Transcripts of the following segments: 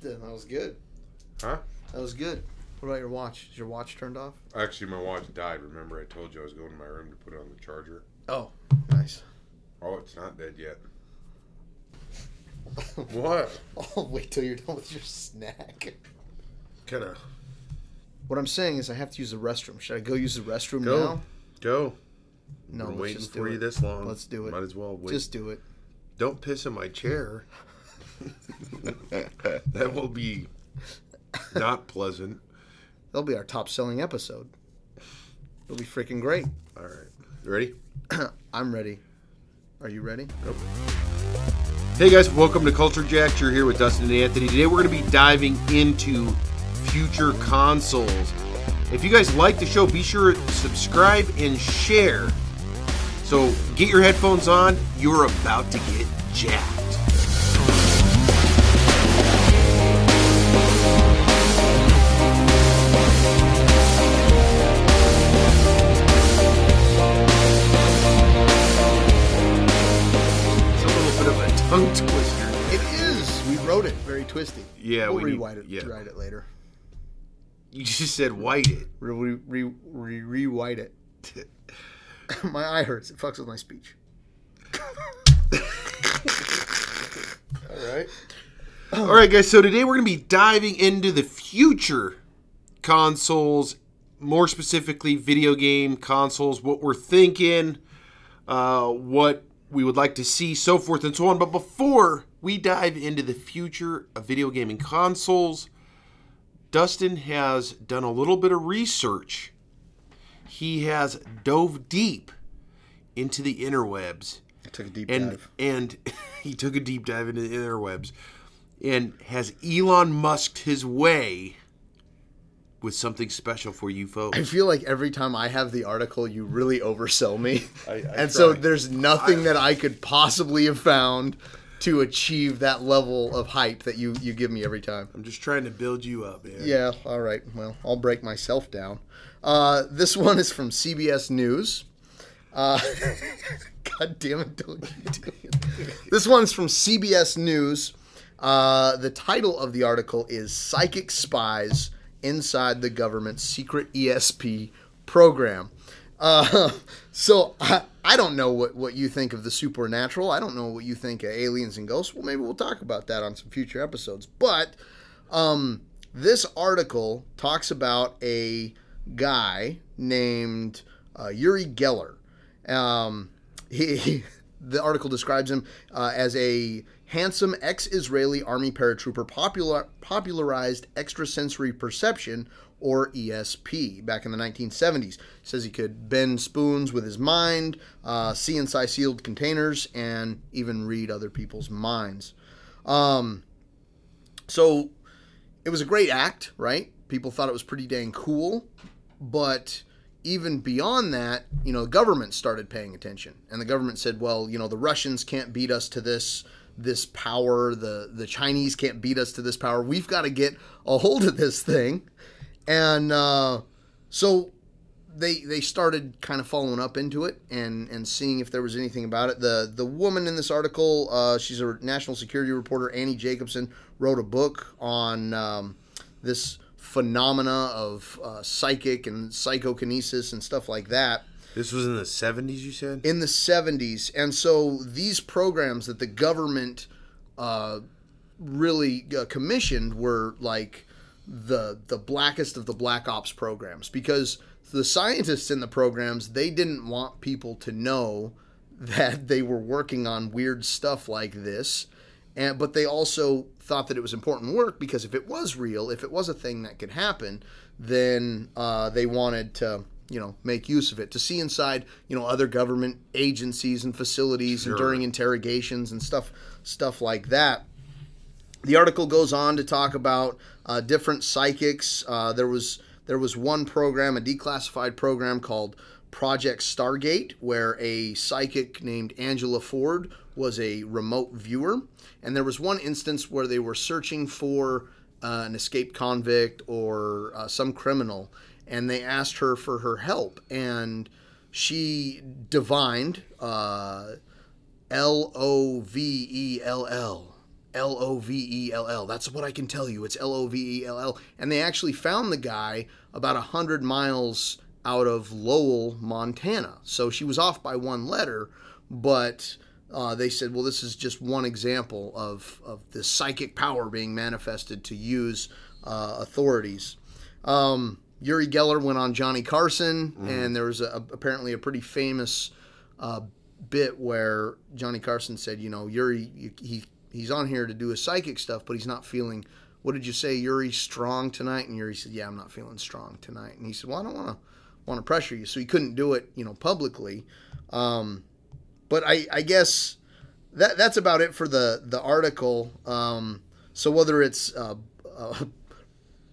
That was good. Huh? That was good. What about your watch? Is your watch turned off? Actually, my watch died. Remember, I told you I was going to my room to put it on the charger. Oh, nice. Oh, it's not dead yet. what? I'll wait till you're done with your snack. Kind of What I'm saying is, I have to use the restroom. Should I go use the restroom Go. now? go. No, let's waiting for you this long. Let's do it. Might as well wait. Just do it. don't piss in my chair. that will be not pleasant. That'll be our top selling episode. It'll be freaking great. All right, you ready? I'm ready. Are you ready? Hey guys, welcome to Culture Jacks. You're here with Dustin and Anthony. Today we're going to be diving into future consoles. If you guys like the show, be sure to subscribe and share. So get your headphones on. You're about to get jacked. Tongue twister. It is. We wrote it very twisty. Yeah, we'll we need- rewrite it. yeah. Write it later. You just said white it. Re, re, re, re, rewrite it. my eye hurts. It fucks with my speech. All right. All right, guys. So today we're going to be diving into the future consoles, more specifically, video game consoles, what we're thinking, uh, what we would like to see, so forth and so on. But before we dive into the future of video gaming consoles, Dustin has done a little bit of research. He has dove deep into the interwebs I took a deep and dive. and he took a deep dive into the interwebs and has Elon Musked his way with something special for you folks. I feel like every time I have the article, you really oversell me. I- I and so there's nothing that I could possibly have found to achieve that level of hype that you, you give me every time. I'm just trying to build you up, man. Yeah, all right. Well, I'll break myself down. Uh, this one is from CBS News. Uh, God damn it, don't you do it. This one's from CBS News. Uh, the title of the article is Psychic Spies Inside the Government's Secret ESP Program. Uh, so I, I don't know what, what you think of the supernatural. I don't know what you think of aliens and ghosts. Well, maybe we'll talk about that on some future episodes. But um, this article talks about a guy named uh, Uri Geller. Um, he, he- the article describes him uh, as a handsome ex-Israeli army paratrooper popular, popularized extrasensory perception or ESP back in the 1970s. Says he could bend spoons with his mind, uh, see inside sealed containers, and even read other people's minds. Um, so it was a great act, right? People thought it was pretty dang cool, but even beyond that, you know, the government started paying attention, and the government said, "Well, you know, the Russians can't beat us to this this power. The the Chinese can't beat us to this power. We've got to get a hold of this thing." And uh, so they they started kind of following up into it and and seeing if there was anything about it. The the woman in this article, uh, she's a national security reporter, Annie Jacobson, wrote a book on um, this phenomena of uh, psychic and psychokinesis and stuff like that This was in the 70s, you said? in the 70s. And so these programs that the government uh, really uh, commissioned were like the the blackest of the black ops programs because the scientists in the programs they didn't want people to know that they were working on weird stuff like this and but they also thought that it was important work because if it was real if it was a thing that could happen then uh, they wanted to you know make use of it to see inside you know other government agencies and facilities and during interrogations and stuff stuff like that. The article goes on to talk about uh, different psychics. Uh, there was there was one program, a declassified program called Project Stargate, where a psychic named Angela Ford was a remote viewer, and there was one instance where they were searching for uh, an escaped convict or uh, some criminal, and they asked her for her help, and she divined uh, L O V E L L L O V E L L. That's what I can tell you. It's L O V E L L. And they actually found the guy about 100 miles out of Lowell, Montana. So she was off by one letter, but uh, they said, well, this is just one example of, of this psychic power being manifested to use uh, authorities. Um, Uri Geller went on Johnny Carson, and there was a, apparently a pretty famous uh, bit where Johnny Carson said, you know, Uri, you- he he's on here to do his psychic stuff, but he's not feeling. What did you say, Uri? Strong tonight? And Uri said, yeah, I'm not feeling strong tonight. And he said, well, I don't want to want to pressure you, so he couldn't do it, you know, publicly. Um, but I, I guess that that's about it for the the article. Um, so whether it's uh, uh,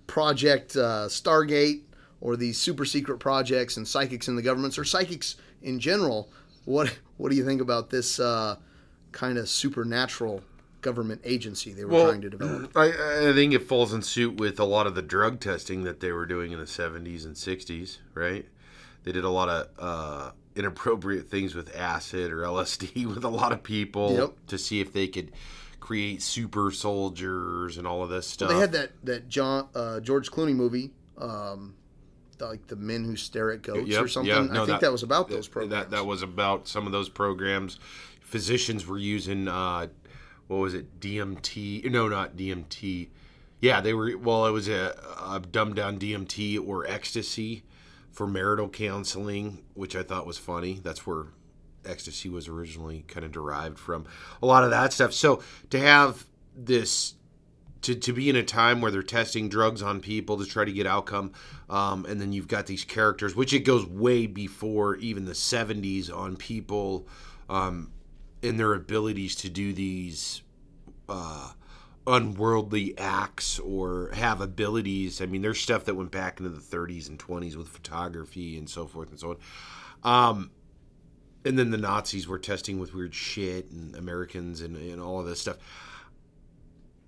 Project uh, Stargate or these super secret projects and psychics in the governments or psychics in general, what what do you think about this uh, kind of supernatural government agency they were Well, trying to develop? I, I think it falls in suit with a lot of the drug testing that they were doing in the 70s and 60s, right? They did a lot of uh, inappropriate things with acid or LSD with a lot of people Yep. to see if they could create super soldiers and all of this stuff. They had that that John uh, George Clooney movie, um, like the men who stare at goats Yep, or something. yeah, I think that, was about those programs. That, that was about some of those programs. Physicians were using uh, what was it? DMT? No, not DMT. Yeah, they were. Well, it was a, a dumbed down DMT or ecstasy for marital counseling, which I thought was funny. That's where ecstasy was originally kind of derived from. A lot of that stuff. So to have this to, to be in a time where they're testing drugs on people to try to get outcome um, and then you've got these characters which it goes way before even the 70s on people um, and their abilities to do these uh, unworldly acts or have abilities i mean there's stuff that went back into the 30s and 20s with photography and so forth and so on um, and then the nazis were testing with weird shit and americans and, and all of this stuff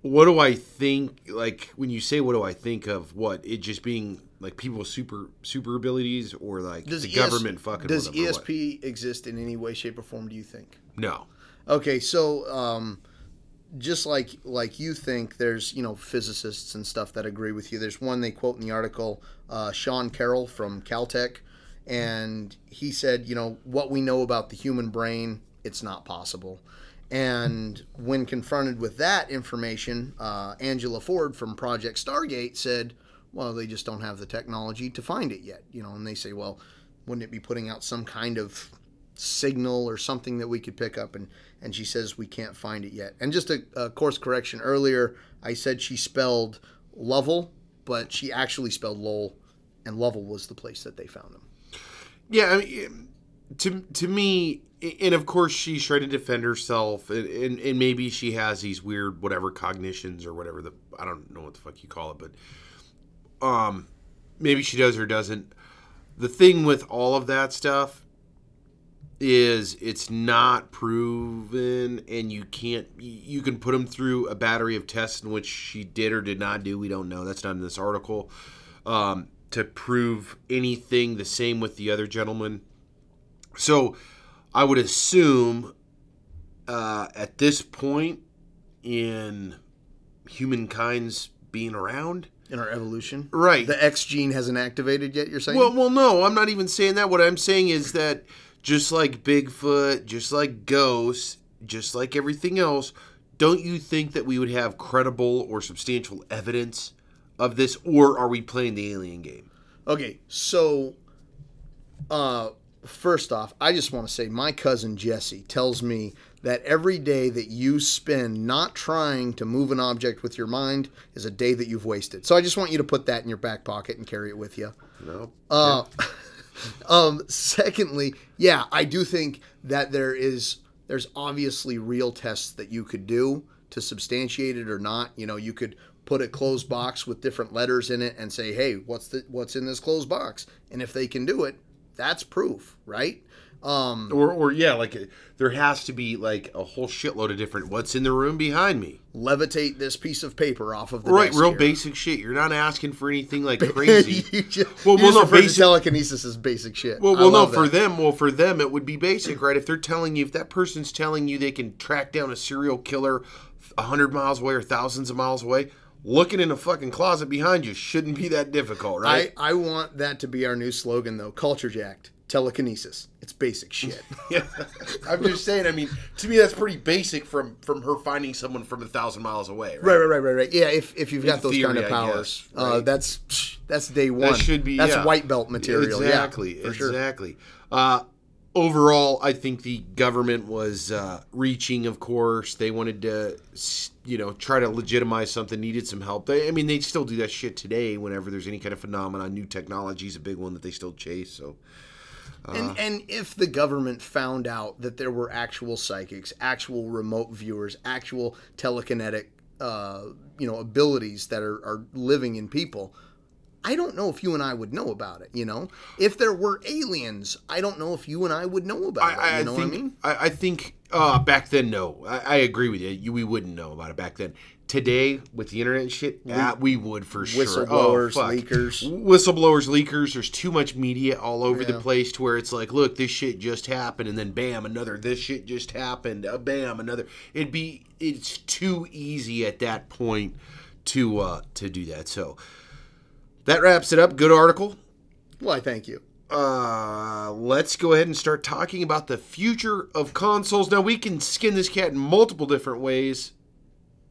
what do I think? Like when you say, "What do I think of?" What it just being like people with super super abilities, or like Does the ES government fucking does? ESP exist in any way, shape, or form? Do you think? No, Okay, so um, just like like you think, there's you know physicists and stuff that agree with you. There's one they quote in the article, uh, Sean Carroll from Caltech, and he said, you know, what we know about the human brain, it's not possible. And when confronted with that information, uh, Angela Ford from Project Stargate said, well, they just don't have the technology to find it yet. You know, and they say, well, wouldn't it be putting out some kind of signal or something that we could pick up and and she says we can't find it yet and just a, a course correction earlier i said she spelled lovell but she actually spelled lowell and lovell was the place that they found them yeah. I mean, to to me, and of course she's trying to defend herself, and, and and maybe she has these weird whatever cognitions or whatever the I don't know what the fuck you call it, but um, maybe she does or doesn't. The thing with all of that stuff is it's not proven and you can't you can put them through a battery of tests in which she did or did not do we don't know that's not in this article um, to prove anything the same with the other gentleman. So i would assume uh, at this point in humankind's being around. In our evolution? Right. The x gene hasn't activated yet you're saying? Well, well, no, I'm not even saying that. What I'm saying is that just like Bigfoot, just like ghosts, just like everything else, don't you think that we would have credible or substantial evidence of this, or are we playing the alien game? Okay, so uh, first off, I just want to say my cousin Jesse tells me that every day that you spend not trying to move an object with your mind is a day that you've wasted. So I just want you to put that in your back pocket and carry it with you. No. Uh, um, secondly, yeah, I do think that there is there's obviously real tests that you could do to substantiate it or not. You know, you could put a closed box with different letters in it and say, "Hey, what's the what's in this closed box?" And if they can do it, that's proof, right? Um, Or, or yeah, like there has to be like a whole shitload of different. What's in the room behind me? levitate this piece of paper off of the Right, real here. basic shit. You're not asking for anything like crazy. you just, Well, well, no, basic- telekinesis as basic shit. Well, well, no, love for them, well, for them, it would be basic, right? If they're telling you, if that person's telling you they can track down a serial killer hundred miles away or thousands of miles away, looking in a fucking closet behind you shouldn't be that difficult, right? I, I want that to be our new slogan, though. Culture jacked. Telekinesis. It's basic shit. yeah. I'm just saying. I mean, to me, that's pretty basic from from her finding someone from a thousand miles away, right? right, right, right, right, right. Yeah, if, if you've got those theory, kind of powers, guess, uh, that's that's day one. should be- that's yeah. white belt material. Exactly. yeah, for sure. exactly. Uh, overall, I think the government was uh, reaching. Of course, they wanted to, you know, try to legitimize something. Needed some help. They, I mean, they still do that shit today. Whenever there's any kind of phenomenon, new technology is a big one that they still chase. So, And and if the government found out that there were actual psychics, actual remote viewers, actual telekinetic, uh, you know, abilities that are, are living in people, I don't know if you and I would know about it. You know, if there were aliens, I don't know if you and I would know about it. I, I You know think, what I mean? I, I think uh, back then, no. I, I agree with you. you. We wouldn't know about it back then. Today, with the internet and shit, yeah, we would for sure. Whistleblowers, fuck. leakers. whistleblowers, leakers. There's too much media all over the place to where it's like, look, this shit just happened, and then bam, another. This shit just happened. Uh, bam, another. It'd be. It's too easy at that point to uh to do that. So that wraps it up. Good article. Why? Thank you. Uh, let's go ahead and start talking about the future of consoles. Now we can skin this cat in multiple different ways,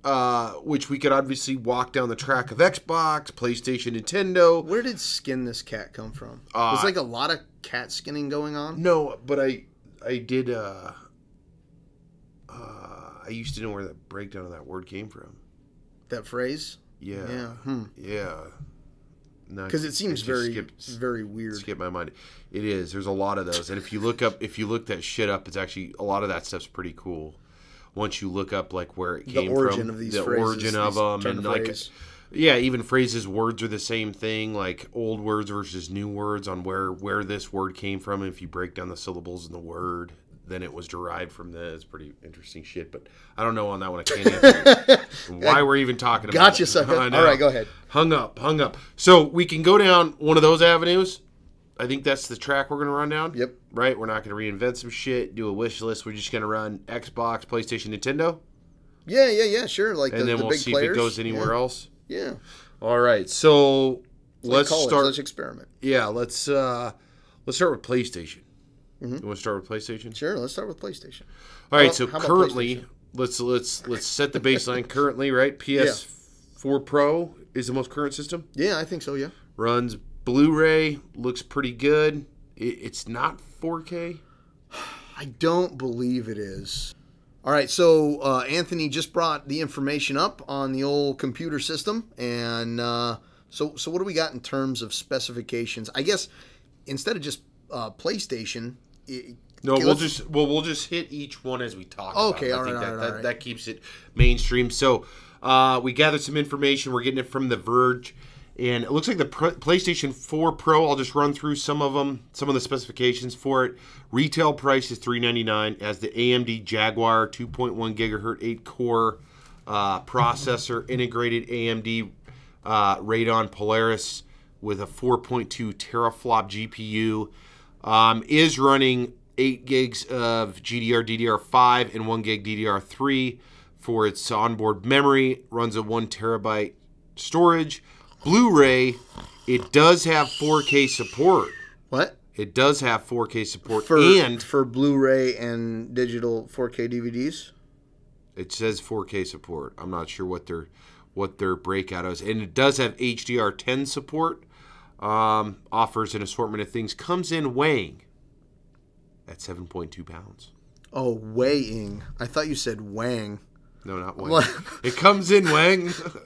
uh, which we could obviously walk down the track of Xbox, PlayStation, Nintendo. Where did skin this cat come from? Uh, There's like a lot of cat skinning going on. No, but I, I did. Uh, uh, I used to know where that breakdown of that word came from. That phrase. Yeah, Yeah. Hmm. yeah. No, Because it seems very skipped- very weird. skip my mind. It is. There's a lot of those, and if you look up, if you look that shit up, it's actually a lot of that stuff's pretty cool. Once you look up like where it The came origin from, of these the phrases, origin of these them, and of like, phrase. yeah, even phrases, words are the same thing. Like old words versus new words on where where this word came from. And if you break down the syllables in the word, then it was derived from this. It's pretty interesting shit. But I don't know on that one. I can't answer why we're even talking about. Gotcha, it. sucker. All right, go ahead. Hung up, hung up. So we can go down one of those avenues. I think that's the track we're going to run down. Yep. Right? We're not going to reinvent some shit, do a wish list. We're just going to run Xbox, PlayStation, Nintendo, Yeah, yeah, yeah. Sure. Like and the, then the we'll see players. if it goes anywhere yeah. else. Yeah. All right. So let's College, start. Let's experiment. yeah, let's uh let's start with PlayStation. Mm-hmm. You want to start with PlayStation? Sure. Let's start with PlayStation. All right. Well, so currently, let's let's let's set the baseline. currently, right? PS4 Pro is the most current system. Yeah, I think so. Yeah. runs Blu-ray, looks pretty good. It, it's not 4K. I don't believe it is. All right, so uh, Anthony just brought the information up on the old computer system, and uh, so so what do we got in terms of specifications? I guess instead of just uh, PlayStation, it, No, okay, we'll just well we'll just hit each one as we talk. about Okay, it. I all think right, that, all right, that, all right. that keeps it mainstream. So uh, we gathered some information. We're getting it from The Verge, and it looks like the Pro- PlayStation 4 Pro. I'll just run through some of them, some of the specifications for it. Retail price is three ninety nine. As the AMD Jaguar 2.1 gigahertz 8 core uh, processor, integrated AMD uh, Radeon Polaris with a 4.2 teraflop GPU. Um, is running 8 gigs of GDR DDR5 and 1 gig DDR3 for its onboard memory. Runs a 1 terabyte storage. Blu-ray, it does have 4K support. what It does have 4K support for and for Blu-ray and digital 4K DVDs. it says 4K support. I'm not sure what their what their breakout is, and it does have HDR10 support. Um, offers an assortment of things. Comes in weighing at 7.2 pounds. Oh, weighing. I thought you said Wang. No, not wang. It comes in wang.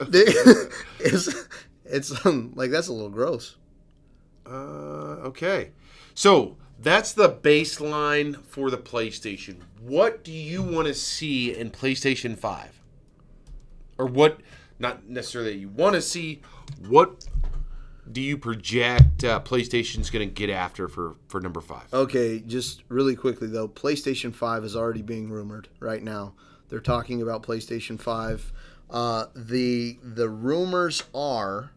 it's it's um, like that's a little gross. uh, okay, so that's the baseline for the PlayStation. What do you want to see in PlayStation Five, or what? Not necessarily that you want to see. What do you project uh, PlayStation's going to get after for for number five? Okay, just really quickly though, PlayStation 5 is already being rumored right now. They're talking about PlayStation 5. Uh, the the rumors are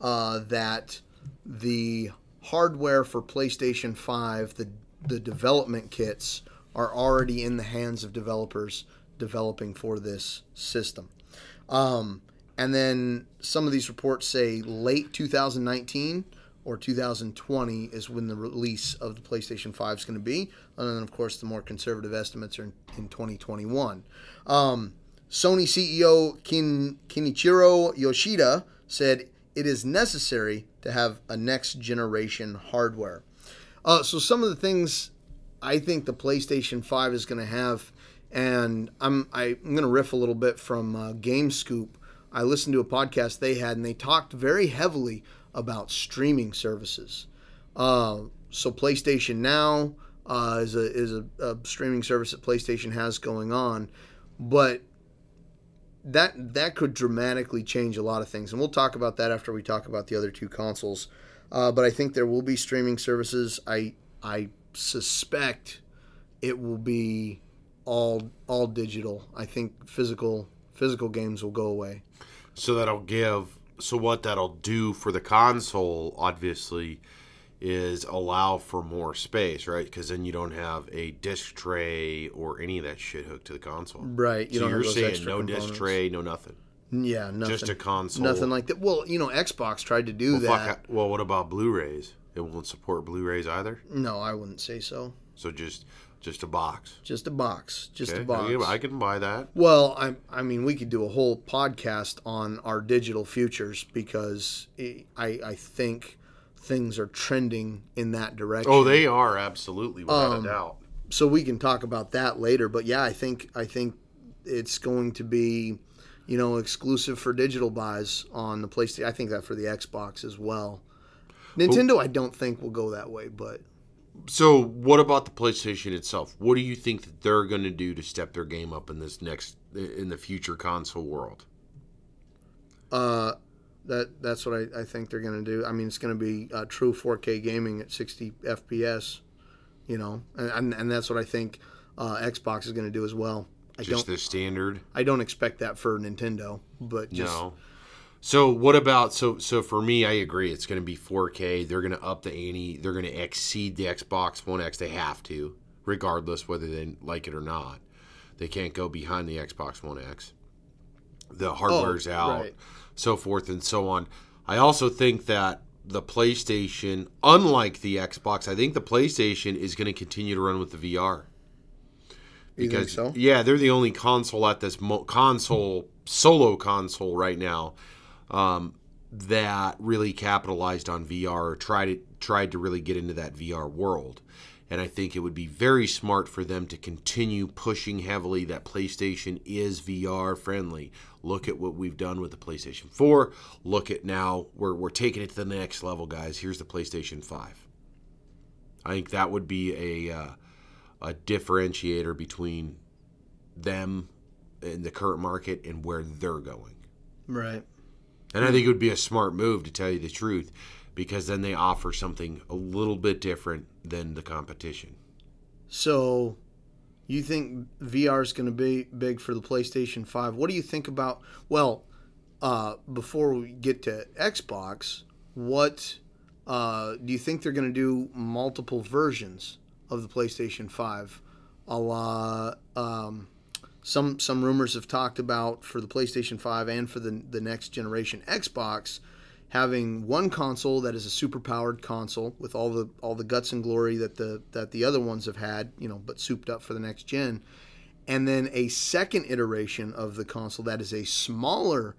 uh, that the hardware for PlayStation 5, the the development kits are already in the hands of developers developing for this system. Um, and then some of these reports say late 2019 or 2020 is when the release of the PlayStation 5 is going to be. And then, of course, the more conservative estimates are in, in 2021. Um, Sony CEO Kin, Kenichiro Yoshida said it is necessary to have a next generation hardware. Uh, so, some of the things I think the PlayStation 5 is going to have, and I'm, I, am going to riff a little bit from uh, GameScoop. I listened to a podcast they had, and they talked very heavily about streaming services. Uh, so PlayStation Now uh, is a is a, a, streaming service that PlayStation has going on, but that that could dramatically change a lot of things, and we'll talk about that after we talk about the other two consoles. Uh, but I think there will be streaming services. I I suspect it will be all all digital. I think physical physical games will go away. So that'll give so what that'll do for the console, obviously, is allow for more space, right? Because then you don't have a disc tray or any of that shit hooked to the console. Right. You so you're saying no components. disc tray, no nothing. Yeah, nothing. Just a console. Nothing like that. Well, you know, Xbox tried to do well, that. well, what about Blu-rays? It won't support Blu-rays either. No, I wouldn't say so. So just just a box. Just a box. Just okay. a box. I can buy that. Well, I, I mean, we could do a whole podcast on our digital futures because I, I think things are trending in that direction. Oh, they are absolutely without um, a doubt. So we can talk about that later. But yeah, I think I think it's going to be, you know, exclusive for digital buys on the PlayStation. I think that for the Xbox as well. Nintendo, I don't think will go that way, but so, what about the PlayStation itself? What do you think that they're going to do to step their game up in this next in the future console world? Uh, that that's what I, I think they're going to do. I mean, it's going to be uh, true 4K gaming at 60 FPS, you know, and and, and that's what I think uh, Xbox is going to do as well. I just the standard. I don't expect that for Nintendo, but just, no. So what about so so for me I agree it's going to be 4K. They're going to up the ante. They're going to exceed the Xbox One X. They have to, regardless whether they like it or not. They can't go behind the Xbox One X. The oh, hardware's oh, out, right. so forth and so on. I also think that the PlayStation, unlike the Xbox, I think the PlayStation is going to continue to run with the VR. Because so? yeah, they're the only console at this mo- console solo console right now um, that really capitalized on VR or tried to, tried to really get into that VR world. And I think it would be very smart for them to continue pushing heavily that PlayStation is VR friendly. Look at what we've done with the PlayStation 4. Look at now, we're, we're taking it to the next level, guys. Here's the PlayStation 5. I think that would be a, uh, a differentiator between them in the current market and where they're going. Right. And I think it would be a smart move to tell you the truth because then they offer something a little bit different than the competition. So, you think VR is going to be big for the PlayStation 5? What do you think about well, uh, before we get to Xbox, what uh, do you think they're going to do multiple versions of the PlayStation 5? A la um, some some rumors have talked about for the PlayStation 5 and for the the next generation Xbox having one console that is a super powered console with all the all the guts and glory that the that the other ones have had, you know, but souped up for the next gen. And then a second iteration of the console that is a smaller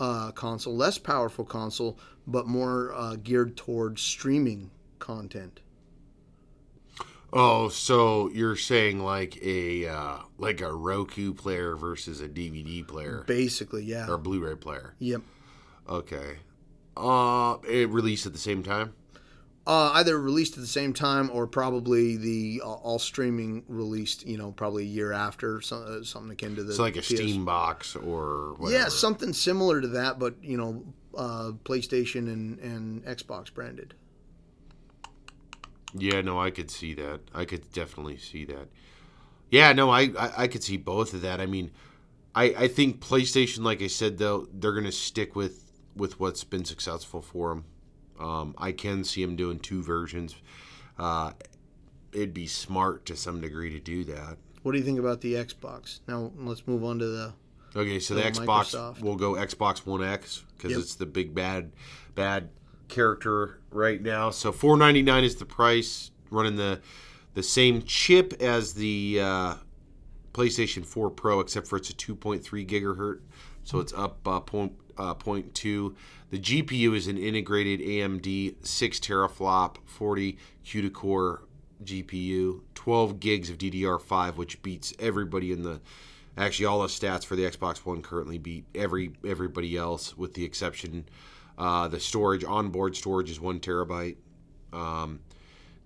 uh, console, less powerful console, but more uh, geared towards streaming content. Oh, so you're saying like a uh, like a Roku player versus a DVD player, basically, yeah, or Blu-ray player. Yep. Okay. Uh, it released at the same time. Uh, either released at the same time or probably the uh, all streaming released, you know, probably a year after, so, uh, something akin to the. So like a PS. Steam box or whatever. Yeah, something similar to that, but you know, uh, PlayStation and and Xbox branded. Yeah, no, I could see that. I could definitely see that. Yeah, no, I, I, I could see both of that. I mean, I, I think PlayStation, like I said, though, they're going to stick with with what's been successful for them. Um, I can see them doing two versions. Uh, it'd be smart to some degree to do that. What do you think about the Xbox? Now let's move on to the. Okay, so the So Xbox Microsoft. will go Xbox One X because Yep. it's the big bad bad character right now. So four ninety nine is the price, running the the same chip as the uh, PlayStation Four Pro, except for it's a two point three gigahertz, so it's up uh, point uh, point two. The GPU is an integrated AMD six teraflop forty CUDA core GPU, twelve gigs of DDR5, which beats everybody in the Actually, all the stats for the Xbox One currently beat every everybody else, with the exception uh, the storage onboard storage is one terabyte. Um,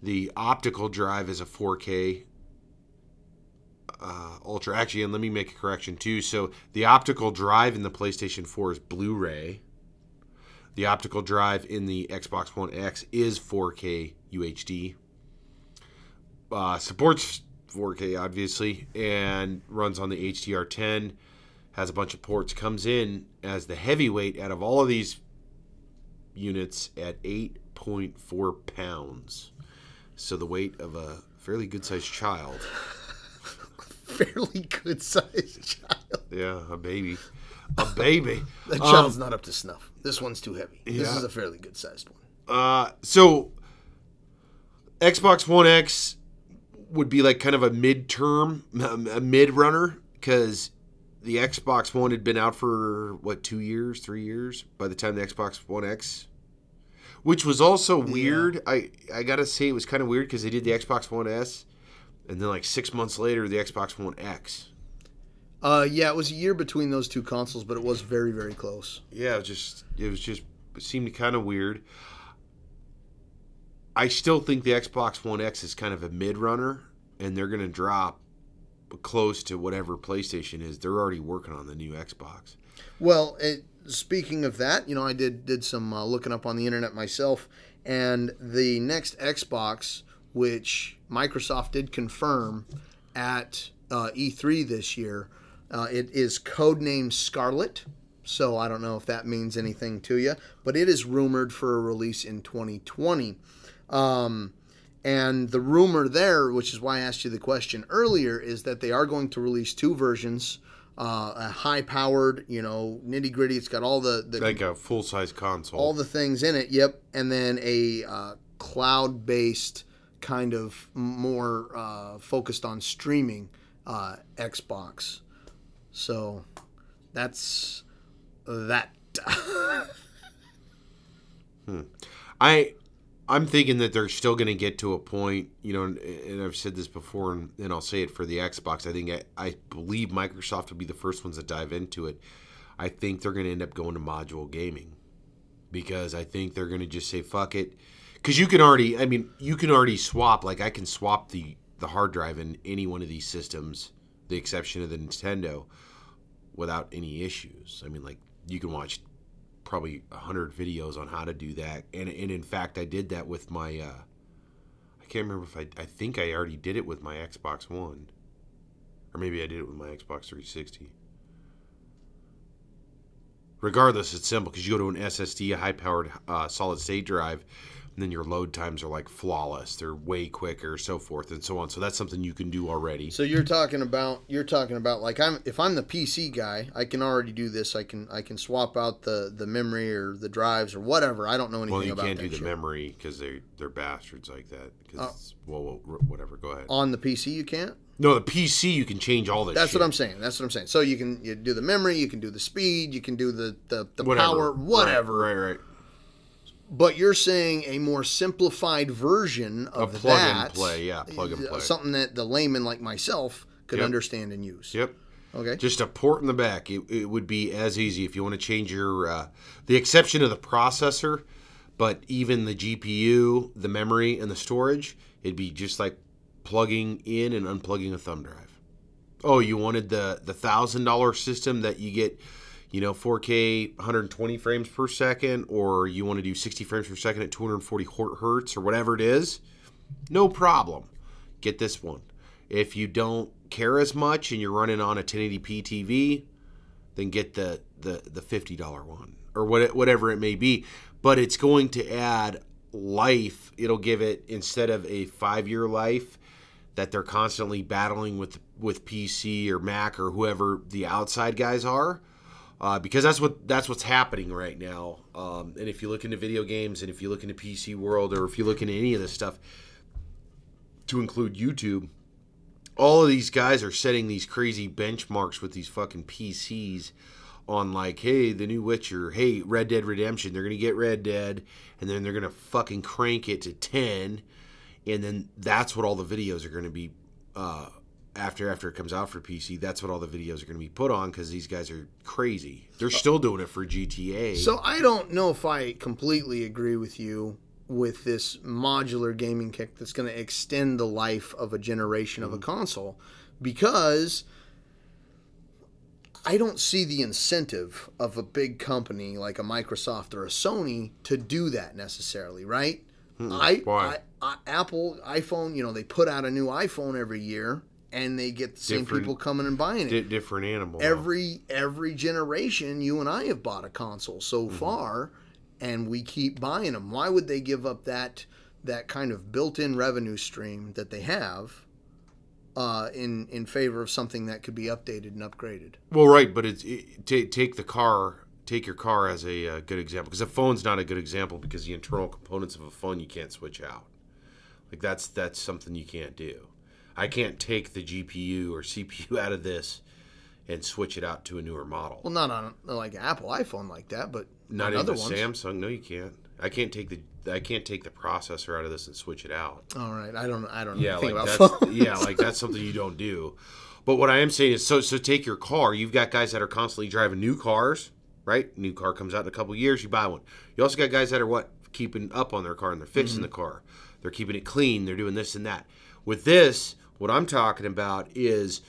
the optical drive is a 4K uh, Ultra. Actually, and let me make a correction too. So the optical drive in the PlayStation 4 is Blu-ray. The optical drive in the Xbox One X is 4K UHD. Uh, supports 4K obviously, and runs on the HDR10. Has a bunch of ports. Comes in as the heavyweight out of all of these units at 8.4 pounds. So the weight of a fairly good-sized child. Fairly good sized child. Yeah, a baby. A baby. That Um, child's not up to snuff. This one's too heavy. This is a fairly good sized one. Uh, so Xbox One X would be like kind of a mid-term, a mid runner, because the Xbox One had been out for what two years, three years by the time the Xbox One X, which was also weird. I I gotta say it was kind of weird because they did the Xbox One S, and then like six months later the Xbox One X. Uh, yeah, it was a year between those two consoles, but it was very, very close. yeah, it was just it was just it seemed kind of weird. I still think the Xbox One X is kind of a mid runner, and they're going to drop close to whatever PlayStation is. They're already working on the new Xbox. Well, it, speaking of that, you know, I did did some uh, looking up on the internet myself, and the next Xbox, which Microsoft did confirm at uh, E3 this year, uh, it is codenamed Scarlett. So I don't know if that means anything to you, but it is rumored for a release in 2020. Um, and the rumor there, which is why I asked you the question earlier, is that they are going to release two versions. Uh, a high-powered, you know, nitty-gritty. It's got all the, the Like a full size console. all the things in it. Yep, and then a uh, cloud-based kind of more uh, focused on streaming uh, Xbox. So that's that. I I'm thinking that they're still going to get to a point, you know, and, and I've said this before, and, and I'll say it for the Xbox. I think I, I believe Microsoft will be the first ones to dive into it. I think they're going to end up going to module gaming because I think they're going to just say fuck it, because you can already, I mean, you can already swap. Like I can swap the the hard drive in any one of these systems, the exception of the Nintendo, without any issues. I mean, like you can watch probably a hundred videos on how to do that, and and in fact, I did that with my. Uh, I can't remember if I. I think I already did it with my Xbox One, or maybe I did it with my Xbox 360. Regardless, it's simple because you go to an SSD, a high-powered uh, solid-state drive, and then your load times are like flawless. They're way quicker, so forth and so on. So that's something you can do already. So you're talking about you're talking about like I'm if I'm the PC guy, I can already do this. I can I can swap out the the memory or the drives or whatever. I don't know anything Well, you about can't do the shit. memory because they they're bastards like that. 'Cause Oh. well, well, whatever. Go ahead. On the PC, you can't. No, the PC you can change all this. That's shit. what I'm saying. That's what I'm saying. So you can you do the memory, you can do the speed, you can do the the, the Whatever. power, whatever. Right, right, right. But you're saying a more simplified version of A plug and play, yeah, plug and play. something that the layman like myself could Yep. understand and use. Yep. Okay. Just a port in the back. It, it would be as easy if you want to change your, uh, the exception of the processor, but even the GPU, the memory, and the storage, it'd be just like plugging in and unplugging a thumb drive. Oh, you wanted the the thousand dollar system that you get, you know, 4K 120 frames per second, or you want to do 60 frames per second at 240 hertz or whatever it is. No problem. Get this one. If you don't care as much and you're running on a 1080p TV, then get the the the fifty dollar one or what whatever it may be. But it's going to add life. It'll give it instead of a five year life that they're constantly battling with with PC or Mac or whoever the outside guys are, uh, because that's what that's what's happening right now. Um, and if you look into video games, and if you look into PC world, or if you look into any of this stuff, to include YouTube, all of these guys are setting these crazy benchmarks with these fucking PCs on like, hey, the new Witcher, hey, Red Dead Redemption, they're gonna get Red Dead, and then they're gonna fucking crank it to ten, and then that's what all the videos are gonna be. Uh, after after it comes out for PC, that's what all the videos are going to be put on because these guys are crazy. They're still doing it for GTA. So I don't know if I completely agree with you with this modular gaming kick that's going to extend the life of a generation of a mm-hmm. console because I don't see the incentive of a big company like a Microsoft or a Sony to do that necessarily, right? I, Why? I, I Apple iPhone, you know, they put out a new iPhone every year and they get the same Different- people coming and buying it Di- different animal. every every generation you and I have bought a console so Mm-hmm. far and we keep buying them why would they give up that that kind of built-in revenue stream that they have uh, in in favor of something that could be updated and upgraded Well, right, but it's it, take take the car, take your car as a uh, good example because a phone's not a good example because the internal components of a phone you can't switch out. Like that's that's something you can't do. I can't take the GPU or CPU out of this and switch it out to a newer model. well not on like an Apple iPhone like that but Not even ones Samsung. No, you can't. I can't take the I can't take the processor out of this and switch it out. all right I don't I don't know Yeah, anything like about that's phones yeah, like that's something you don't do. But what I am saying is, so so take your car. You've got guys that are constantly driving new cars, right? New car comes out in a couple years, you buy one. You also got guys that are what keeping up on their car and they're fixing Mm-hmm. the car. They're keeping it clean. They're doing this and that. With this, what I'm talking about is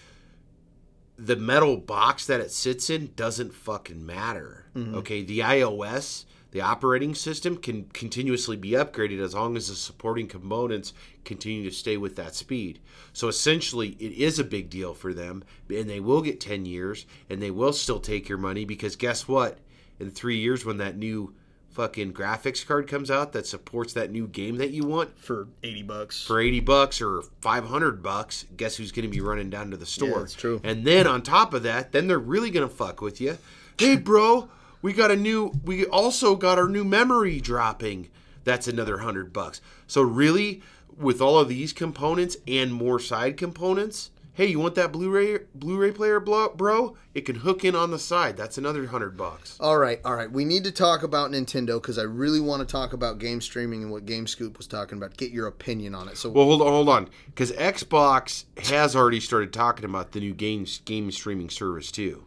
the metal box that it sits in doesn't fucking matter. Mm-hmm. Okay, the iOS, the operating system can continuously be upgraded as long as the supporting components continue to stay with that speed. So essentially, it is a big deal for them, and they will get 10 years, and they will still take your money because guess what? In three years, when that new fucking graphics card comes out that supports that new game that you want, for 80 bucks. for 80 bucks or 500 bucks guess who's going to be running down to the store? that's true. and then on top of that then they're really going to fuck with you hey bro we got a new we also got our new memory dropping. That's another 100 bucks. So really with all of these components and more side components hey you want that blu-ray blu-ray player bro it can hook in on the side that's another 100 bucks All right, all right. We need to talk about Nintendo because I really want to talk about game streaming and what GameScoop was talking about. Get your opinion on it. So, Well, hold on, hold on, because Xbox has already started talking about the new games game streaming service too,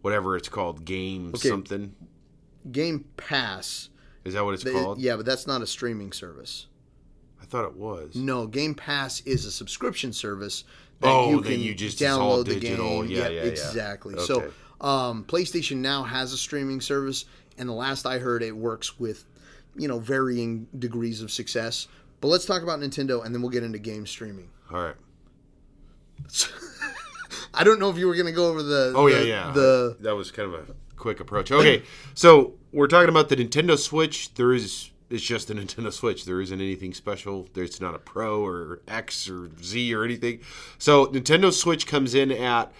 whatever it's called, game Okay. something. Game Pass. Is that what it's th- called? yeah, but that's not a streaming service. I thought it was. No, Game Pass is a subscription service that Oh, you can you just- download the digital. game. Yeah, yeah, yeah. exactly. Okay. So, um, PlayStation now has a streaming service, and the last I heard, it works with you know varying degrees of success. But let's talk about Nintendo, and then we'll get into game streaming. All right. I don't know if you were going to go over the Oh the, yeah, yeah. the that was kind of a quick approach. Okay, so we're talking about the Nintendo Switch. There is it's just a Nintendo Switch. There isn't anything special. There's not a Pro or X or Z or anything. So Nintendo Switch comes in at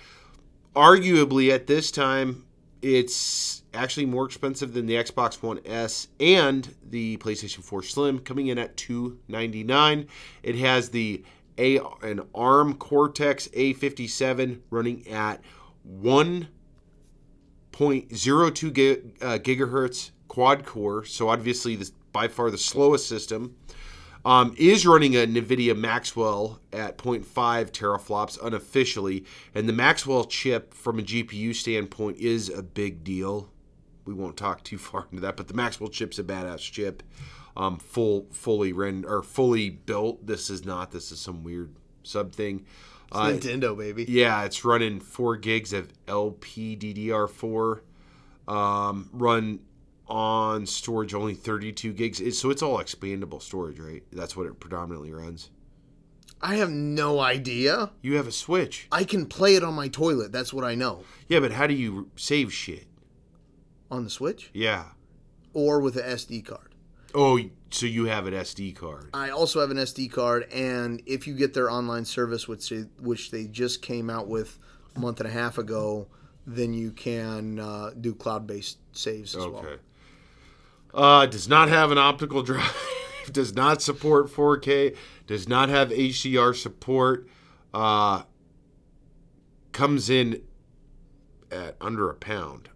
arguably at this time it's actually more expensive than the Xbox One S and the PlayStation 4 Slim, coming in at 299. It has the a an ARM Cortex A57 running at 1.02 gi- uh, gigahertz quad core. So obviously, this by far the slowest system. Um, is running a NVIDIA Maxwell at 0.5 teraflops unofficially, and the Maxwell chip from a GPU standpoint is a big deal. We won't talk too far into that, but the Maxwell chip's a badass chip, um, full, fully rend or fully built. This is not. This is some weird sub thing. Uh, Nintendo baby. yeah, it's running four gigs of LPDDR4. Um, run on storage only 32 gigs. So it's all expandable storage, right? That's what it predominantly runs. I have no idea. You have a Switch. I can play it on my toilet. That's what I know. Yeah, but how do you save shit? On the Switch Yeah. or with a SD card. Oh, so you have an SD card? I also have an SD card, and if you get their online service, which they, which they just came out with a month and a half ago, then you can uh, do cloud-based saves as well. Uh, does not have an optical drive. does not support 4K. Does not have HDR support. Uh, comes in at under a pound.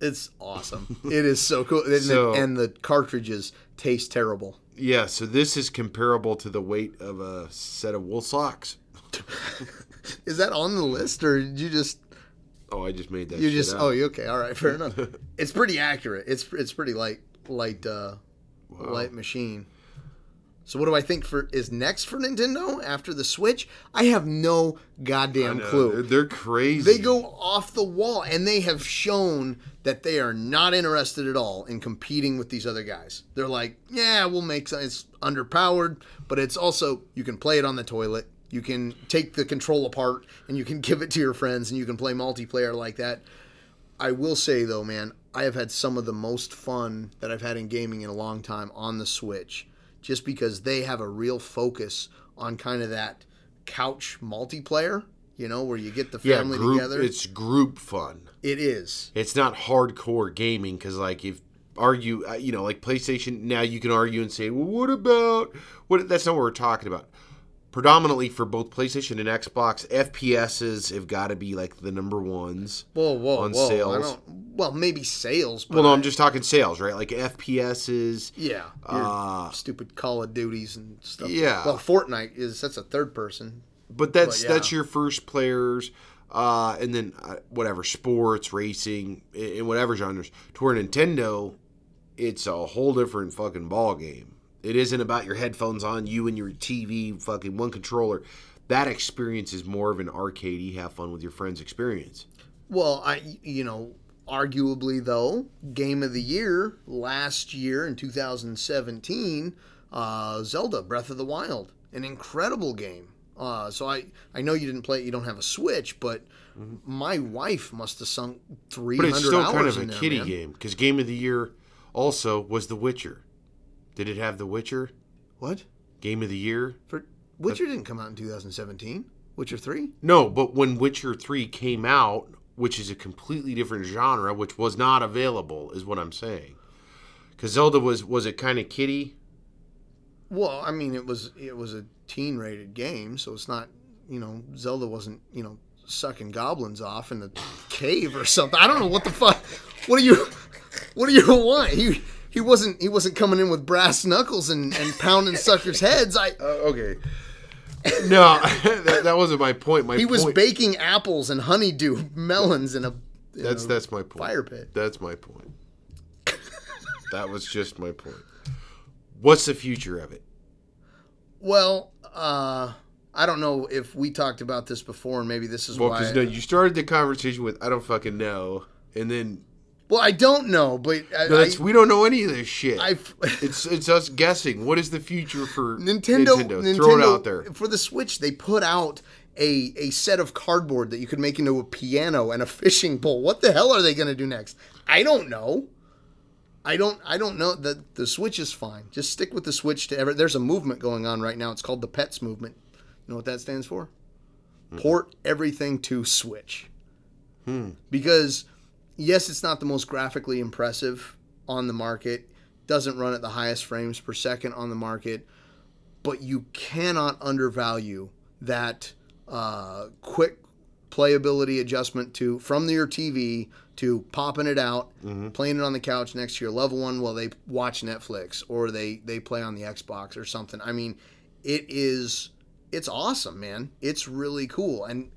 It's awesome. it is so cool, and, So- the, and the cartridges taste terrible. Yeah, so this is comparable to the weight of a set of wool socks. Is that on the list, or did you just Oh, I just made that. you just up. oh you okay all right fair enough. it's pretty accurate. It's it's pretty light light uh, light machine. So what do I think for is next for Nintendo after the Switch? I have no goddamn clue. They're, they're crazy. They go off the wall, and they have shown that they are not interested at all in competing with these other guys. They're like, yeah, we'll make some, it's underpowered, but it's also you can play it on the toilet. You can take the control apart and you can give it to your friends, and you can play multiplayer like that. I will say though, man, I have had some of the most fun that I've had in gaming in a long time on the Switch, just because they have a real focus on kind of that couch multiplayer. You know, where you get the yeah, family group, together. It's group fun. It is. It's not hardcore gaming because, like, if argue, uh, you know, like PlayStation, now you can argue and say, well, what about what? That's not what we're talking about. Predominantly for both PlayStation and Xbox, FPSs have got to be like the number ones. Whoa, whoa, on whoa! Sales. Well, maybe sales. But Well, no, I- I'm just talking sales, right? Like FPSs. yeah. Uh, stupid Call of Duties and stuff. Yeah. Well, Fortnite is that's a third person. But that's But, yeah. that's your first players, uh, and then uh, whatever sports, racing, in, in whatever genres. To where Nintendo, it's a whole different fucking ball game. It isn't about your headphones on, you and your TV, fucking one controller. That experience is more of an arcadey, have fun with your friends experience. Well, I you know, arguably though, game of the year last year in 2017, uh, Zelda Breath of the Wild, an incredible game. Uh, so I I know you didn't play it, you don't have a Switch, but my wife must have sunk 300 Mm-hmm. But it's still kind of a in there, kiddie man. game because game of the year also was The Witcher. Did it have The Witcher? What? Game of the year? For Witcher didn't come out in 2017. Witcher 3? No, but when Witcher 3 came out, which is a completely different genre, which was not available, is what I'm saying. Because Zelda was was it kind of kiddie? Well, I mean, it was it was a teen rated game, so it's not you know Zelda wasn't you know sucking goblins off in the cave or something. I don't know what the fuck. What do you what do you want? He he wasn't he wasn't coming in with brass knuckles and, and pounding suckers' heads. I Uh, okay. No, that, that wasn't my point. My he was baking apples and honeydew melons in a in that's a that's my point. fire pit. That's my point. that was just my point. What's the future of it? Well, uh, I don't know if we talked about this before, and maybe this is Well, why. because no, you started the conversation with "I don't fucking know," and then well, I don't know, but I, no, I, we don't know any of this shit. I've- it's it's us guessing. What is the future for Nintendo, Nintendo? Throw it out there. for the Switch. They put out a a set of cardboard that you could make into a piano and a fishing pole. What the hell are they going to do next? I don't know. I don't. I don't know. that the Switch is fine. Just stick with the Switch to ever. There's a movement going on right now. It's called the Pets movement. You know what that stands for? Port everything to Switch. Hmm. Because yes, it's not the most graphically impressive on the market. Doesn't run at the highest frames per second on the market but you cannot undervalue that uh, quick playability adjustment to from your TV to popping it out, playing it on the couch next to your loved one while they watch Netflix or they they play on the Xbox or something. I mean, it is it's awesome, man. It's really cool, and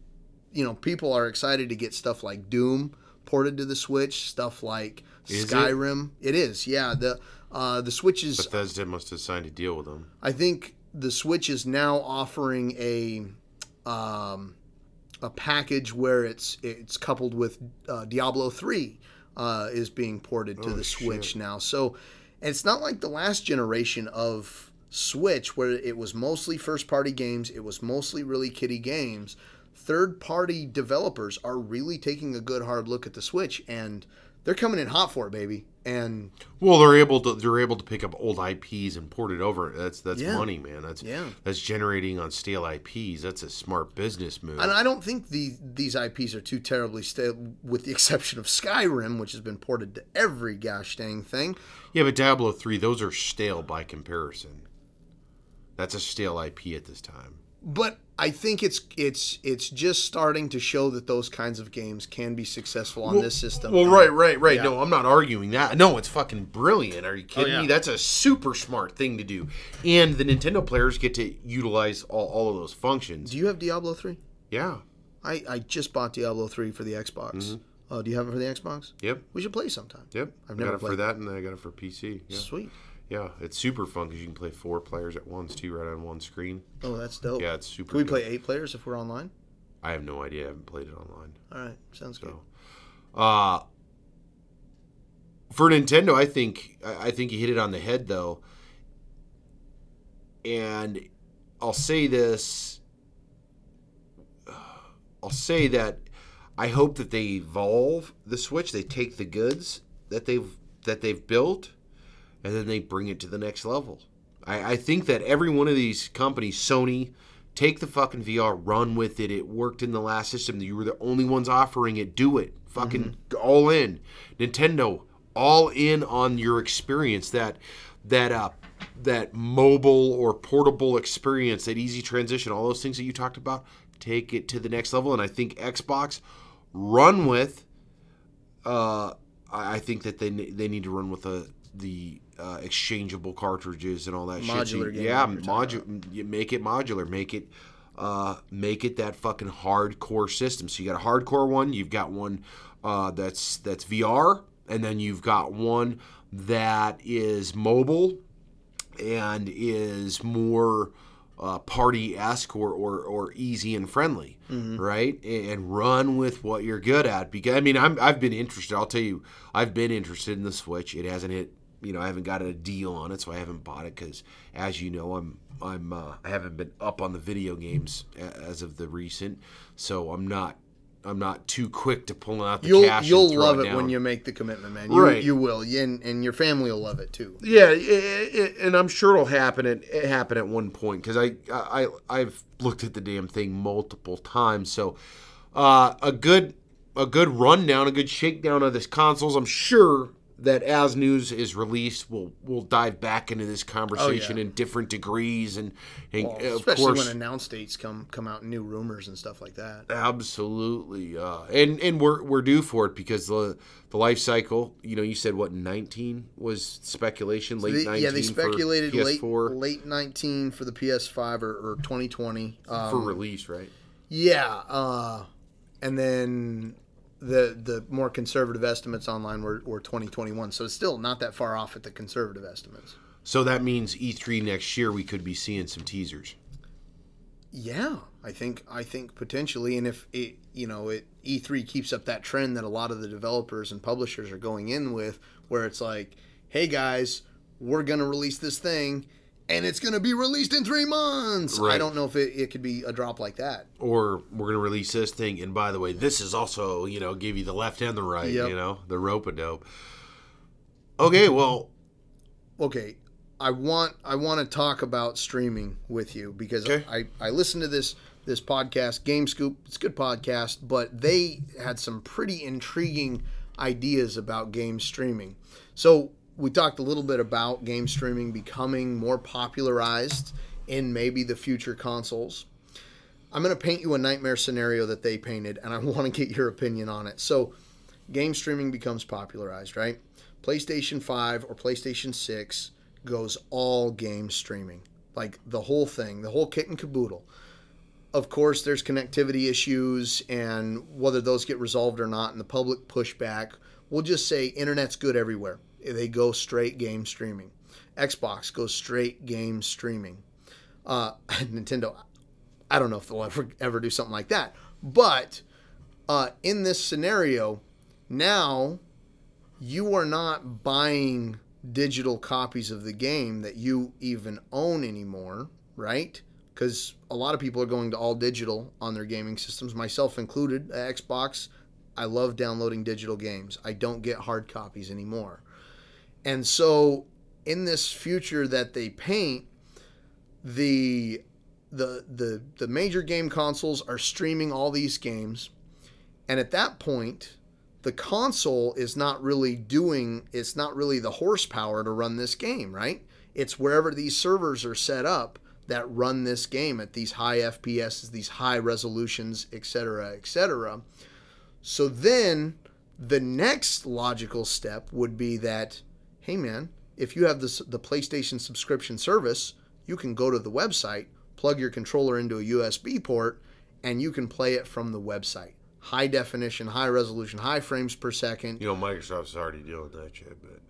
you know people are excited to get stuff like Doom ported to the Switch, stuff like Is it? Skyrim. it is, yeah. The uh, the Switch is Bethesda must have signed a deal with them. I think the Switch is now offering a um, a package where it's it's coupled with uh, Diablo three uh, is being ported to Oh, the Switch shit. now. So it's not like the last generation of Switch where it was mostly first party games. It was mostly really kiddie games. Third party developers are really taking a good hard look at the Switch and they're coming in hot for it, baby. and Well, they're able to they're able to pick up old IPs and port it over. That's that's Yeah. money, man. That's Yeah. That's generating on stale IPs. That's a smart business move. and I don't think the these IPs are too terribly stale, with the exception of Skyrim, which has been ported to every gosh dang thing. yeah, but Diablo three, those are stale by comparison. That's a stale IP at this time. But I think it's it's it's just starting to show that those kinds of games can be successful on this system. Well, right, right, right. Yeah. No, I'm not arguing that. No, it's fucking brilliant. Are you kidding Oh, yeah. me? That's a super smart thing to do. And the Nintendo players get to utilize all, all of those functions. Do you have Diablo three? Yeah. I, I just bought Diablo three for the Xbox. Mm-hmm. Uh, do you have it for the Xbox? Yep. We should play sometime. Yep. I've I never got it for that, and then I got it for PC. Yeah. Sweet. Yeah, it's super fun because you can play four players at once too, right on one screen. Oh, that's dope. Yeah, it's super. Can we dope. play eight players if we're online? I have no idea. I haven't played it online. All right, sounds good. Uh for Nintendo, I think I I think you hit it on the head though. And I'll say this. I'll say that I hope that they evolve the Switch. They take the goods that they've that they've built, and then they bring it to the next level. I, I think that every one of these companies, Sony, take the fucking VR, run with it. It worked in the last system. You were the only ones offering it. Do it. Fucking all in. Nintendo, all in on your experience. That that uh that mobile or portable experience, that easy transition, all those things that you talked about, take it to the next level. And I think Xbox run with. Uh, I think that they they need to run with the the uh, exchangeable cartridges and all that shit. So, yeah, modular. Make it modular. Make it uh, make it that fucking hardcore system. So you got a hardcore one. You've got one uh, that's that's VR, and then you've got one that is mobile and is more uh, party esque or, or, or easy and friendly, right? And run with what you're good at. Because I mean, I'm, I've been interested. I'll tell you, I've been interested in the Switch. It hasn't hit. You know, I haven't got a deal on it, so I haven't bought it because, as you know, I'm I'm uh, I haven't been up on the video games as of the recent, so I'm not I'm not too quick to pull out the You'll cash. you'll love it when you make the commitment, man. You, Right. You will, and, and your family will love it too. Yeah, i i and I'm sure it'll happen at it happen at one point because I I I've looked at the damn thing multiple times. So uh, a good a good rundown, a good shakedown of this consoles. I'm sure that as news is released, we'll we'll dive back into this conversation in different degrees and, and Well, of especially course when announced dates come come out, new rumors and stuff like that. Absolutely, uh, and and we're we're due for it because the the life cycle. You know, you said what nineteen was speculation, late They- nineteen. yeah, they speculated late PS4 late nineteen for the PS5 or, or 2020. Um, for release, right? Yeah, uh, and then the the more conservative estimates online were, were 2021. So it's still not that far off at the conservative estimates. So that means E3 next year we could be seeing some teasers. Yeah, I think I think potentially, and if it you know it E3 keeps up that trend that a lot of the developers and publishers are going in with, where it's like, hey guys, we're gonna release this thing. And it's going to be released in three months. I don't know if it, it could be a drop like that. Or we're gonna release this thing, and by the way, this is also you know give you the left and the right, Yep. you know the rope a dope. Okay, well, okay i want i want to talk about streaming with you because Okay. i i listened to this this podcast game scoop it's a good podcast but they had some pretty intriguing ideas about game streaming so we talked a little bit about game streaming becoming more popularized in maybe the future consoles i'm going to paint you a nightmare scenario that they painted and i want to get your opinion on it so game streaming becomes popularized, right? PlayStation 5 or PlayStation 6 goes all game streaming. Like the whole thing, the whole kit and caboodle. Of course, there's connectivity issues and whether those get resolved or not, and the public pushback. We'll just say internet's good everywhere. They go straight game streaming. Xbox goes straight game streaming. Uh, Nintendo, I don't know if they'll ever ever do something like that. But uh, in this scenario, now you are not buying digital copies of the game that you even own anymore, right? Because a lot of people are going to all digital on their gaming systems, myself included. Xbox, I love downloading digital games. I don't get hard copies anymore. And so in this future that they paint, the the the the major game consoles are streaming all these games. And at that point, the console is not really doing it's not really the horsepower to run this game, right? It's wherever these servers are set up that run this game at these high FPSs, these high resolutions, etc., etc. So then the next logical step would be that, hey man, if you have this, the PlayStation subscription service, you can go to the website, plug your controller into a USB port, and you can play it from the website. High definition, high resolution, high frames per second. You know, Microsoft's already doing that shit, but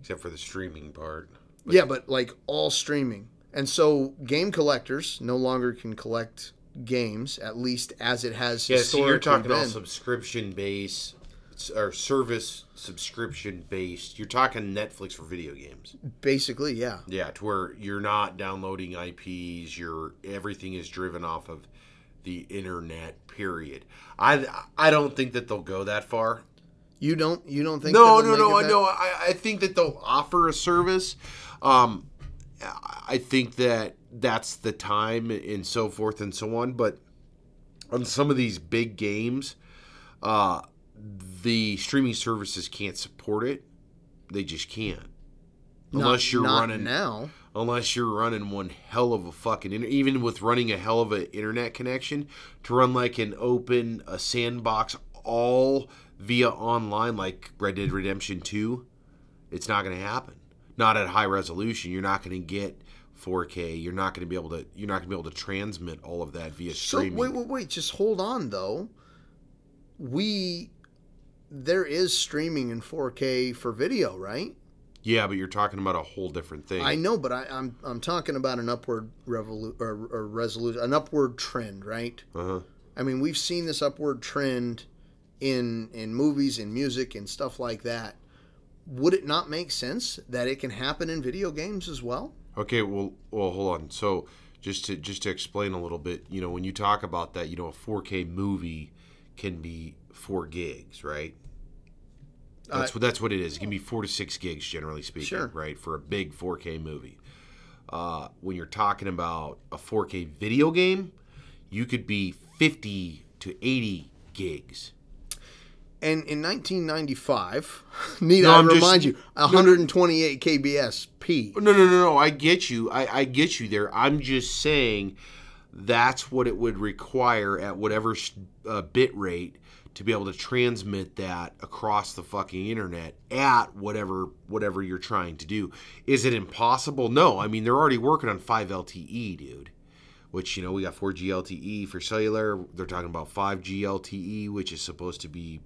except for the streaming part. yeah, but like all streaming. And so game collectors no longer can collect games, at least as it has Yeah, so you're talking been. about subscription base or service subscription based. You're talking Netflix for video games. Basically, yeah. Yeah, to where you're not downloading IPs. You're everything is driven off of the internet. Period. I I don't think that they'll go that far. You don't you don't think No, no, no. I know. I, I think that they'll offer a service. Um, I think that that's the time and so forth and so on. But on some of these big games, uh, the streaming services can't support it. They just can't. Not- Unless you're not running now. unless you're running one hell of a fucking even with running a hell of an internet connection to run like an open a sandbox all via online like Red Dead Redemption 2 it's not going to happen not at high resolution you're not going to get 4K you're not going to be able to you're not going to be able to transmit all of that via So streaming wait, wait, wait. Just hold on, though. We there is streaming in 4K for video, right? yeah but you're talking about a whole different thing I know, but I, I'm I'm talking about an upward revolu- or, or resolution, an upward trend, right? uh-huh I mean, we've seen this upward trend in in movies, in music, and stuff like that. Would it not make sense that it can happen in video games as well? Okay, well, well, hold on. So, just to just to explain a little bit, you know, when you talk about that, you know, a 4K movie can be four gigs, right? That's what that's what it is. It can be four to six gigs, generally speaking, Sure. right, for a big 4K movie. Uh, when you're talking about a 4K video game, you could be 50 to 80 gigs. And in 1995, need No, I I'm just- remind you, 128 kbs p. No, no, no, no. I get you. I, I get you there. I'm just saying that's what it would require at whatever uh, bit rate to be able to transmit that across the fucking internet at whatever whatever you're trying to do. Is it impossible? No. I mean, they're already working on 5 LTE, dude. Which you know we got 4G LTE for cellular. They're talking about 5G LTE, which is supposed to be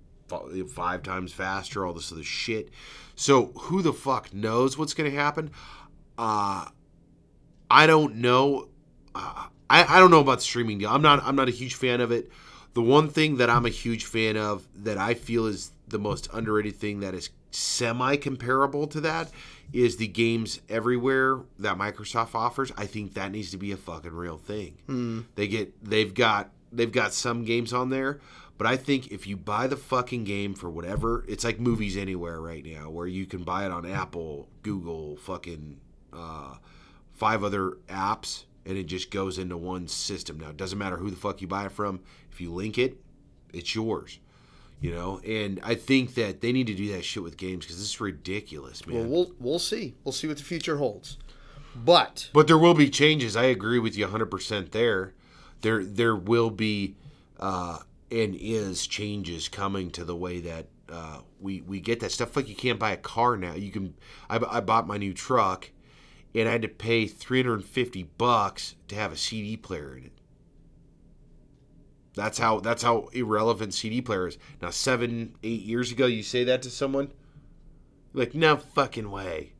five times faster. All this other shit. So who the fuck knows what's going to happen? Uh, I don't know. Uh, I, I don't know about the streaming deal. I'm not I'm not a huge fan of it. The one thing that I'm a huge fan of that I feel is the most underrated thing that is semi comparable to that is the games everywhere that Microsoft offers. I think that needs to be a fucking real thing. They get they've got they've got some games on there, but I think if you buy the fucking game for whatever, it's like movies anywhere right now where you can buy it on Apple, Google, fucking uh, five other apps and it just goes into one system. Now, it doesn't matter who the fuck you buy it from. If you link it, it's yours. You know, and I think that they need to do that shit with games because this is ridiculous, man. Well, we'll we'll see. We'll see what the future holds. But But there will be changes. I agree with you 100% there. There there will be uh, and is changes coming to the way that uh, we we get that stuff. Like you can't buy a car now. You can. I, I bought my new truck, and I had to pay 350 bucks to have a CD player in it. That's how that's how irrelevant CD player is. Now seven eight years ago, you say that to someone, like no fucking way.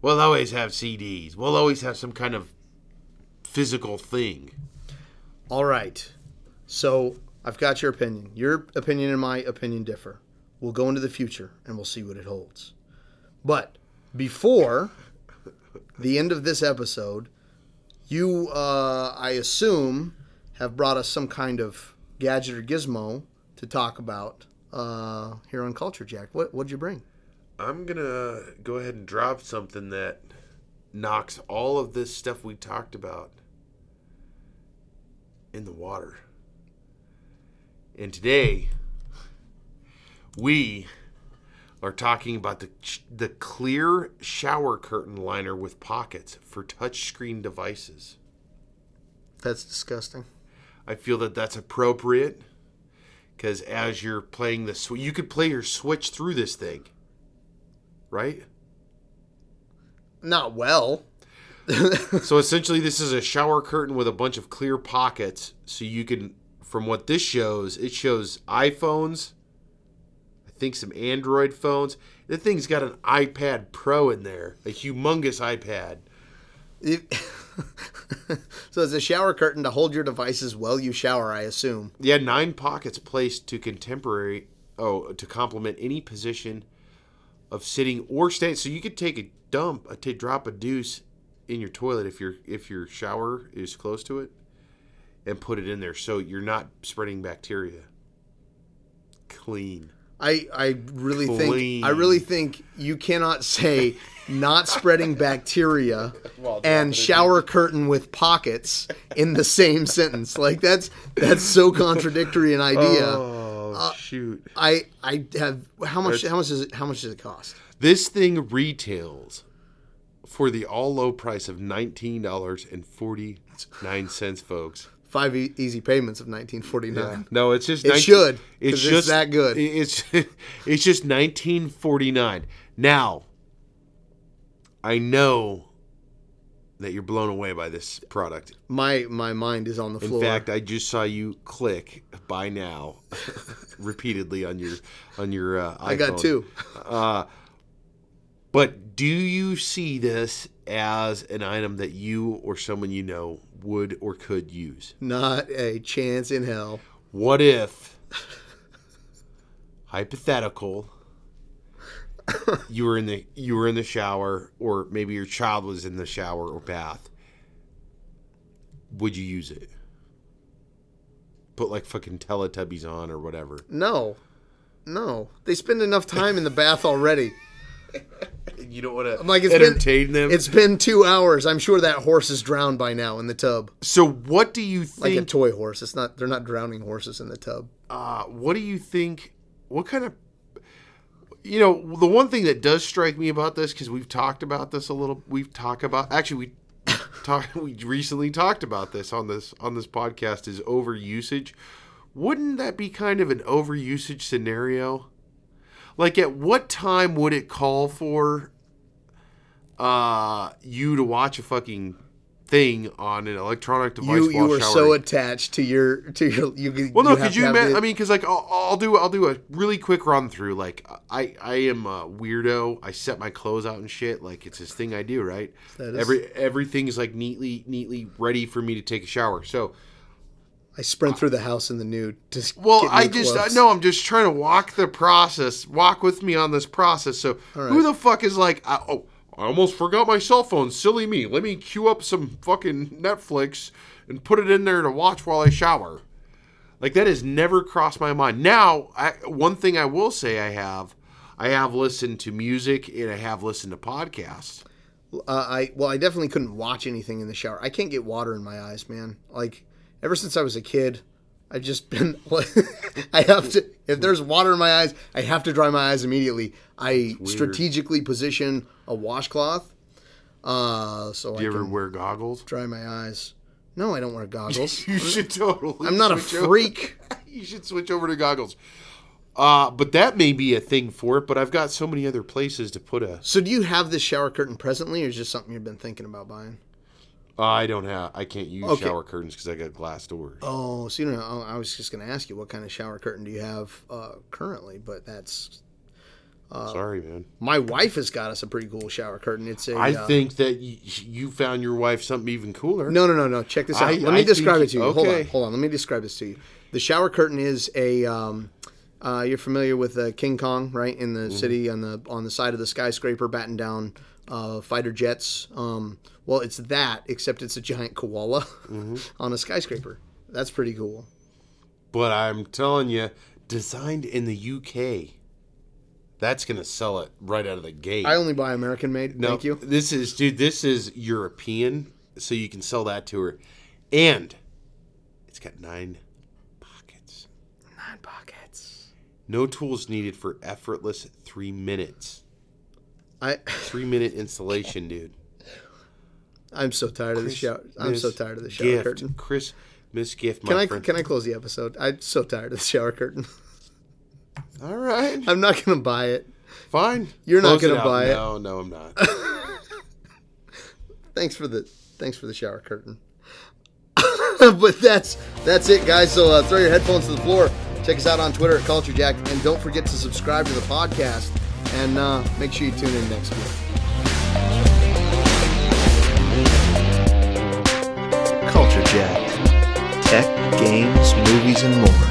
We'll always have CDs. We'll always have some kind of physical thing. all right. So I've got your opinion. Your opinion and my opinion differ. We'll go into the future and we'll see what it holds. But before the end of this episode, you, uh, I assume, have brought us some kind of gadget or gizmo to talk about uh, here on Culture Jack. What what'd you bring? I'm gonna go ahead and drop something that knocks all of this stuff we talked about in the water. And today, we are talking about the the clear shower curtain liner with pockets for touchscreen devices. That's disgusting. I feel that that's appropriate because as you're playing the sw- you could play your Switch through this thing, right? Not well. so essentially, this is a shower curtain with a bunch of clear pockets, so you can. From what this shows, it shows iPhones. Think some Android phones. The thing's got an iPad Pro in there, a humongous iPad. It- so it's a shower curtain to hold your devices while you shower, I assume. Yeah, nine pockets placed to contemporary. Oh, to complement any position of sitting or standing. So you could take a dump, a to drop a deuce in your toilet if your if your shower is close to it, and put it in there so you're not spreading bacteria. Clean. I, I really Clean. think I really think you cannot say not spreading bacteria While and a shower curtain with pockets in the same sentence. Like that's that's so contradictory an idea. Oh uh, shoot! I I have how much That's- how much does it how much does it cost? This thing retails for the all low price of nineteen dollars and forty nine cents, folks. Five e- easy payments of 1949. No, it's just It should, 'cause It's it's just that good. It's it's just 1949. Now, I know that you're blown away by this product. My my mind is on the floor. In fact, I just saw you click buy now repeatedly on your on your uh, I got iPhone. two. But do you see this as an item that you or someone you know would or could use? Not a chance in hell. What if, hypothetical, you were in the you were in the shower, or maybe your child was in the shower or bath? Would you use it? Put like fucking Teletubbies on or whatever. No. No. They spend enough time in the bath already. You don't want to I'm like, it's entertain been, them. It's been two hours. I'm sure that horse is drowned by now in the tub. so what do you think? Like a toy horse. It's not they're not drowning horses in the tub. uh, what do you think? What kind of you know the one thing that does strike me about this because we've talked about this a little. We've talked about actually we talked we recently talked about this on this on this podcast is overusage. Wouldn't that be kind of an overusage scenario? Like at what time would it call for uh you to watch a fucking thing on an electronic device You you were so attached to your to your you. Well, no, because you, the- I mean, because like I'll, I'll do I'll do a really quick run through. Like I I am a weirdo. I set my clothes out and shit. Like it's this thing I do. Right. That is- Every everything's like neatly neatly ready for me to take a shower. So I sprint through the house in the nude. Just well, I just I, no. I'm just trying to walk the process. Walk with me on this process. So right. who the fuck is like I, oh. I almost forgot my cell phone. Silly me. Let me queue up some fucking Netflix and put it in there to watch while I shower. Like that has never crossed my mind. Now, I, one thing I will say I have, I have listened to music and I have listened to podcasts. Uh, I well, I definitely couldn't watch anything in the shower. I can't get water in my eyes, man. Like ever since I was a kid, I've just been. I have to. If there's water in my eyes, I have to dry my eyes immediately. I strategically position a washcloth, uh, so Do you I ever wear goggles? dry my eyes. No, I don't wear goggles. You should totally. I'm not a over- freak. you should switch over to goggles. Uh, but that may be a thing for it. But I've got so many other places to put a. So, do you have this shower curtain presently, or is it just something you've been thinking about buying? I don't have. I can't use Okay. shower curtains because I got glass doors. Oh, so you know, I was just going to ask you what kind of shower curtain do you have uh, currently, but that's Sorry, man. My wife has got us a pretty cool shower curtain. It's a. I uh, think that y- you found your wife something even cooler. No, no, no, no. Check this out. I- Let me I describe think- it to you. Hold okay. on, hold on. Let me describe this to you. The shower curtain is a. Um, uh, you're familiar with uh, King Kong, right? In Mm-hmm. the city, on the on the side of the skyscraper, batting down uh, fighter jets. Um, well, it's that, except it's a giant koala Mm-hmm. on a skyscraper. That's pretty cool. But I'm telling you, designed in the UK. That's gonna sell it right out of the gate. I only buy American made. No, Thank you. This is, dude. This is European, so you can sell that to her, and it's got nine pockets. Nine pockets. No tools needed for effortless three minutes. I Three minute installation, dude. I'm so tired of the shower. I'm so tired of the shower gift. curtain. Chris, Miss Gift, my Can I friend. can I close the episode? I'm so tired of the shower curtain. All right, I'm not gonna buy it. fine. You're not gonna out. buy it. No, no, I'm not. Thanks for the thanks for the shower curtain. but that's that's it, guys. So uh, throw your headphones to the floor. Check us out on Twitter at Culture Jack, and don't forget to subscribe to the podcast. And uh, make sure you tune in next week. Culture Jack. Tech, games, movies, and more.